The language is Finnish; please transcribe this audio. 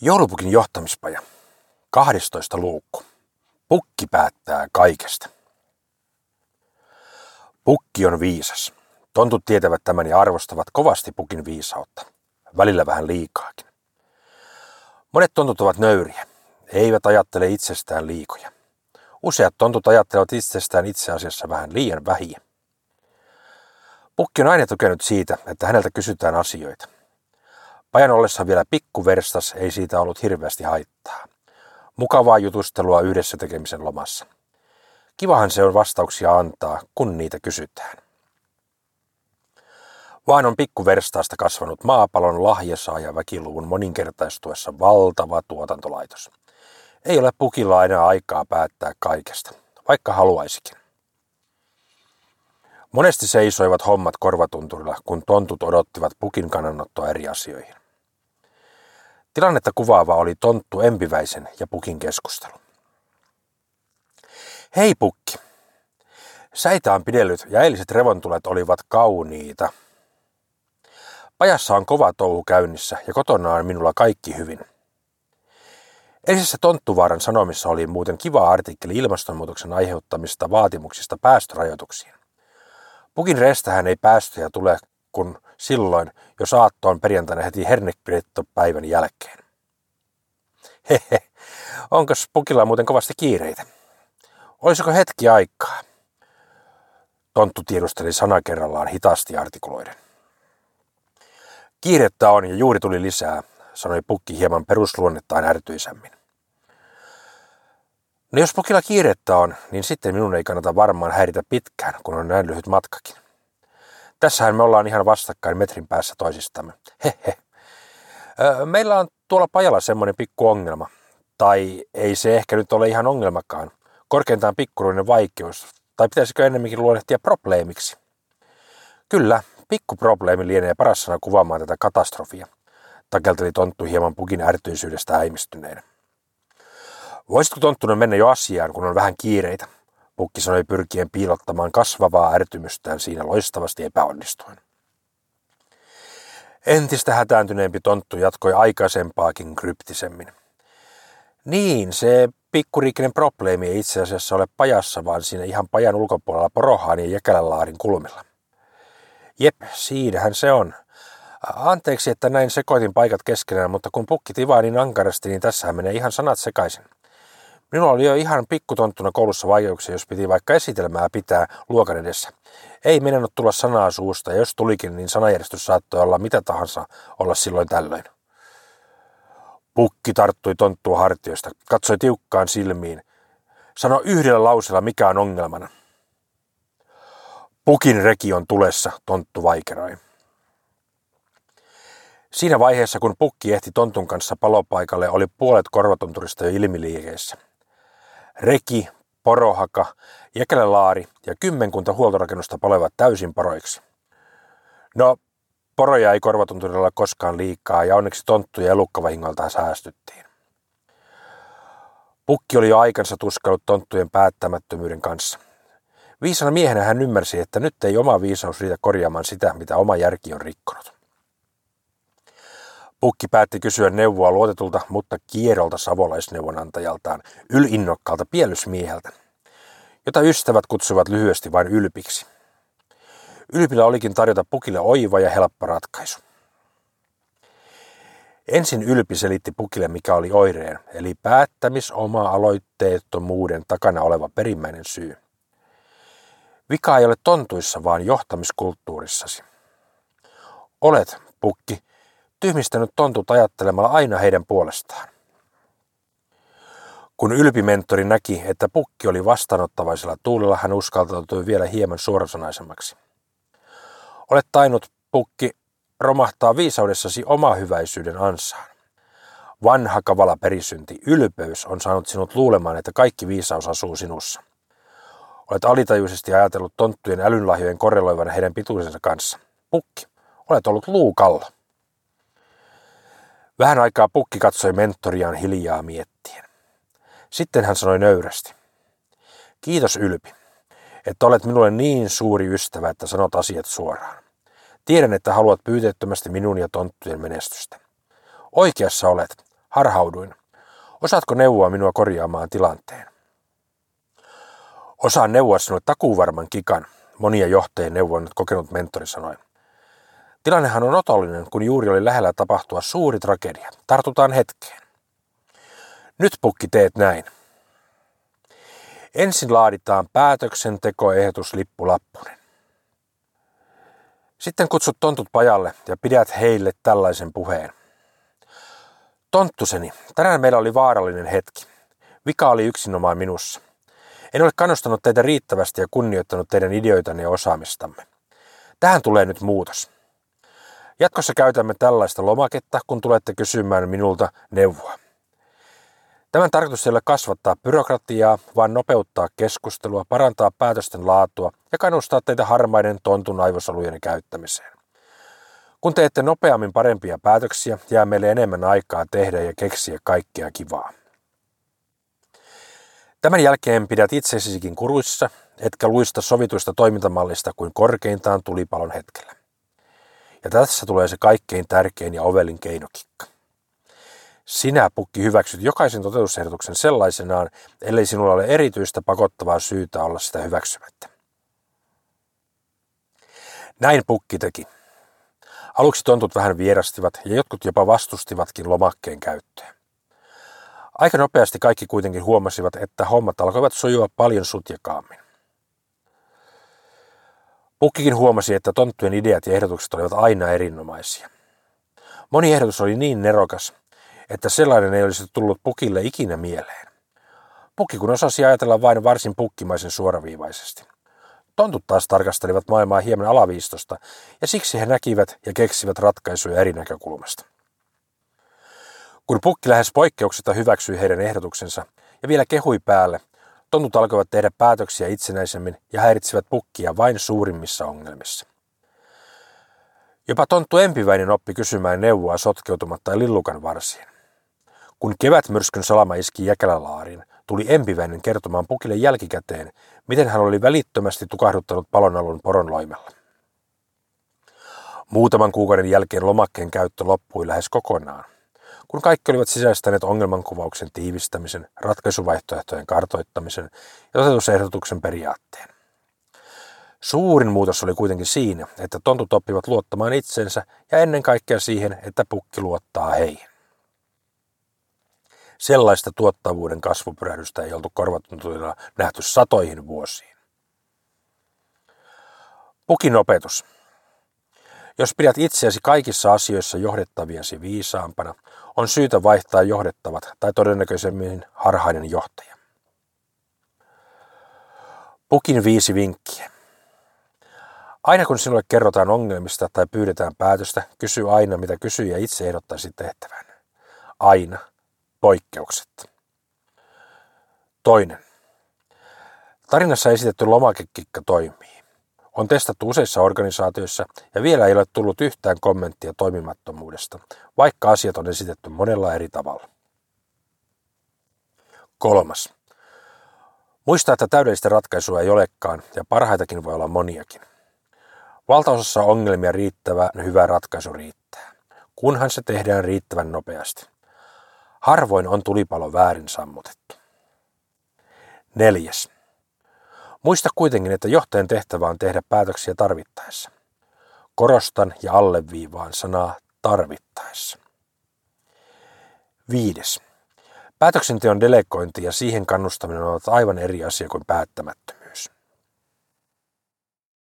Joulupukin johtamispaja. 12 luukku. Pukki päättää kaikesta. Pukki on viisas. Tontut tietävät tämän ja arvostavat kovasti pukin viisautta. Välillä vähän liikaakin. Monet tontut ovat nöyriä. Eivät ajattele itsestään liikoja. Useat tontut ajattelevat itsestään itse asiassa vähän liian vähiä. Pukki on aina tukenut siitä, että häneltä kysytään asioita. Pajan ollessa vielä pikkuverstas ei siitä ollut hirveästi haittaa. Mukavaa jutustelua yhdessä tekemisen lomassa. Kivahan se on vastauksia antaa, kun niitä kysytään. Vaan on pikkuverstaasta kasvanut maapallon lahjasaaja väkiluvun moninkertaistuessa valtava tuotantolaitos. Ei ole pukilla aina aikaa päättää kaikesta, vaikka haluaisikin. Monesti seisoivat hommat korvatunturilla, kun tontut odottivat pukin kannanottoa eri asioihin. Tilannetta kuvaava oli tonttu Empiväisen ja pukin keskustelu. Hei pukki. Säitä on pidellyt ja eiliset revontulet olivat kauniita. Pajassa on kova touhu käynnissä ja kotona on minulla kaikki hyvin. Eilisessä Tonttuvaaran sanomissa oli muuten kiva artikkeli ilmastonmuutoksen aiheuttamista vaatimuksista päästörajoituksiin. Pukin restähän ei päästöjä tule, kun silloin, jos aattoon perjantaina heti päivän jälkeen. Hehe, onko pukilla muuten kovasti kiireitä? Olisiko hetki aikaa? Tonttu tiedusteli sana kerrallaan hitaasti artikuloiden. Kiirettä on ja juuri tuli lisää, sanoi pukki hieman perusluonnettaan ärtyisemmin. No jos pukilla kiirettä on, niin sitten minun ei kannata varmaan häiritä pitkään, kun on näin lyhyt matkakin. Tässähän me ollaan ihan vastakkain metrin päässä toisistamme. Hehe. Meillä on tuolla pajalla semmoinen pikku ongelma. Tai ei se ehkä nyt ole ihan ongelmakaan. Korkeintaan pikkuruinen vaikeus. Tai pitäisikö ennemminkin luonnehtia probleemiksi? Kyllä, pikkuprobleemi lienee paras sana kuvaamaan tätä katastrofia. Takelteli tonttu hieman pukin ärtyisyydestä äimistyneenä. Voisitko tonttunen mennä jo asiaan, kun on vähän kiireitä? Pukki sanoi pyrkien piilottamaan kasvavaa ärtymystään siinä loistavasti epäonnistuen. Entistä hätääntyneempi tonttu jatkoi aikaisempaakin kryptisemmin. Niin, se pikkuriikinen probleemi ei itse asiassa ole pajassa, vaan siinä ihan pajan ulkopuolella porohaan ja jäkälälaarin kulmilla. Jep, siinähän se on. Anteeksi, että näin sekoitin paikat keskenään, mutta kun pukki tivaa niin ankarasti, niin tässähän menee ihan sanat sekaisin. Minulla oli jo ihan pikkutonttuna koulussa vaikeuksia, jos piti vaikka esitelmää pitää luokan edessä. Ei mennyt tulla sanaa suusta, ja jos tulikin, niin sanajärjestys saattoi olla mitä tahansa olla silloin tällöin. Pukki tarttui tonttua hartioista, katsoi tiukkaan silmiin. Sano yhdellä lauseella, mikä on ongelmana. Pukin reki on tulessa, tonttu vaikeroi. Siinä vaiheessa, kun pukki ehti tontun kanssa palopaikalle, oli puolet korvatunturista jo ilmiliikeessä. Reki, porohaka, jäkälälaari ja kymmenkunta huoltorakennusta palevat täysin poroiksi. No, poroja ei korvatunturilla koskaan liikaa ja onneksi tonttuja ja elukkavahingolta säästyttiin. Pukki oli jo aikansa tuskallut tonttujen päättämättömyyden kanssa. Viisana miehenä hän ymmärsi, että nyt ei oma viisaus riitä korjaamaan sitä, mitä oma järki on rikkonut. Pukki päätti kysyä neuvoa luotetulta, mutta kierolta savolaisneuvonantajaltaan, ylinnokkaalta pielysmieheltä, jota ystävät kutsuvat lyhyesti vain ylpiksi. Ylpillä olikin tarjota Pukille oiva ja helppo ratkaisu. Ensin Ylpi selitti Pukille, mikä oli oireen, eli päättämisoma aloitteettomuuden takana oleva perimmäinen syy. Vika ei ole tontuissa, vaan johtamiskulttuurissasi. Olet, Pukki, tyhmistänyt tontut ajattelemalla aina heidän puolestaan. Kun ylpimentori näki, että pukki oli vastaanottavaisella tuulella, hän uskaltautui vielä hieman suorasanaisemmaksi. Olet tainnut, pukki, romahtaa viisaudessasi oma hyväisyyden ansaan. Vanha kavala perisynti, ylpeys on saanut sinut luulemaan, että kaikki viisaus asuu sinussa. Olet alitajuisesti ajatellut tonttujen älynlahjojen korreloivan heidän pituisensa kanssa. Pukki, olet ollut luukalla. Vähän aikaa pukki katsoi mentoriaan hiljaa miettien. Sitten hän sanoi nöyrästi. Kiitos Ylpi, että olet minulle niin suuri ystävä, että sanot asiat suoraan. Tiedän, että haluat pyyteettömästi minun ja tonttujen menestystä. Oikeassa olet. Harhauduin. Osaatko neuvoa minua korjaamaan tilanteen? Osaan neuvoa sinulle takuuvarman kikan, monia johtajien neuvonnut kokenut mentori sanoi. Tilannehan on otollinen, kun juuri oli lähellä tapahtua suuri tragedia. Tartutaan hetkeen. Nyt pukki teet näin. Ensin laaditaan päätöksentekoehdotus lippulappunen. Sitten kutsut tontut pajalle ja pidät heille tällaisen puheen. Tonttuseni, tänään meillä oli vaarallinen hetki. Vika oli yksinomaan minussa. En ole kannustanut teitä riittävästi ja kunnioittanut teidän ideoitanne ja osaamistamme. Tähän tulee nyt muutos. Jatkossa käytämme tällaista lomaketta, kun tulette kysymään minulta neuvoa. Tämän tarkoitus ei ole kasvattaa byrokratiaa, vaan nopeuttaa keskustelua, parantaa päätösten laatua ja kannustaa teitä harmaiden tontun aivosolujen käyttämiseen. Kun teette nopeammin parempia päätöksiä, jää meille enemmän aikaa tehdä ja keksiä kaikkea kivaa. Tämän jälkeen pidät itsesikin kuruissa, etkä luista sovituista toimintamallista kuin korkeintaan tulipalon hetkellä. Ja tässä tulee se kaikkein tärkein ja ovelin keinokikka. Sinä, pukki, hyväksyt jokaisen toteutusehdotuksen sellaisenaan, ellei sinulla ole erityistä pakottavaa syytä olla sitä hyväksymättä. Näin pukki teki. Aluksi tontut vähän vierastivat ja jotkut jopa vastustivatkin lomakkeen käyttöä. Aika nopeasti kaikki kuitenkin huomasivat, että hommat alkoivat sujua paljon sutjakaammin. Pukkikin huomasi, että tonttujen ideat ja ehdotukset olivat aina erinomaisia. Moni ehdotus oli niin nerokas, että sellainen ei olisi tullut pukille ikinä mieleen. Pukki kun osasi ajatella vain varsin pukkimaisen suoraviivaisesti. Tontut taas tarkastelivat maailmaa hieman alaviistosta, ja siksi he näkivät ja keksivät ratkaisuja eri näkökulmasta. Kun pukki lähes poikkeuksetta hyväksyi heidän ehdotuksensa ja vielä kehui päälle, tontut alkoivat tehdä päätöksiä itsenäisemmin ja häiritsivät pukkia vain suurimmissa ongelmissa. Jopa tonttu empiväinen oppi kysymään neuvoa sotkeutumatta lillukan varsiin. Kun kevätmyrskyn salama iski jäkälälaariin, tuli empiväinen kertomaan pukille jälkikäteen, miten hän oli välittömästi tukahduttanut palonalun poronloimella. Muutaman kuukauden jälkeen lomakkeen käyttö loppui lähes kokonaan. Kun kaikki olivat sisäistäneet ongelmankuvauksen tiivistämisen, ratkaisuvaihtoehtojen kartoittamisen ja toteutusehdotuksen periaatteen. Suurin muutos oli kuitenkin siinä, että tontut oppivat luottamaan itsensä ja ennen kaikkea siihen, että pukki luottaa heihin. Sellaista tuottavuuden kasvupyrähdystä ei oltu korvatuntuina nähty satoihin vuosiin. Pukin opetus. Jos pidät itseäsi kaikissa asioissa johdettaviasi viisaampana, on syytä vaihtaa johdettavat tai todennäköisemmin harhainen johtaja. Pukin viisi vinkkiä. Aina kun sinulle kerrotaan ongelmista tai pyydetään päätöstä, kysy aina, mitä kysyjä itse ehdottaisi tehtävän. Aina. Poikkeukset. Toinen. Tarinassa esitetty lomakekikka toimii. On testattu useissa organisaatioissa ja vielä ei ole tullut yhtään kommenttia toimimattomuudesta, vaikka asiat on esitetty monella eri tavalla. Kolmas. Muista, että täydellistä ratkaisua ei olekaan ja parhaitakin voi olla moniakin. Valtaosassa ongelmia riittävä hyvä ratkaisu riittää, kunhan se tehdään riittävän nopeasti. Harvoin on tulipalo väärin sammutettu. Neljäs. Muista kuitenkin, että johtajan tehtävä on tehdä päätöksiä tarvittaessa. Korostan ja alleviivaan sanaa tarvittaessa. Viides. Päätöksenteon delegointi ja siihen kannustaminen ovat aivan eri asia kuin päättämättömyys.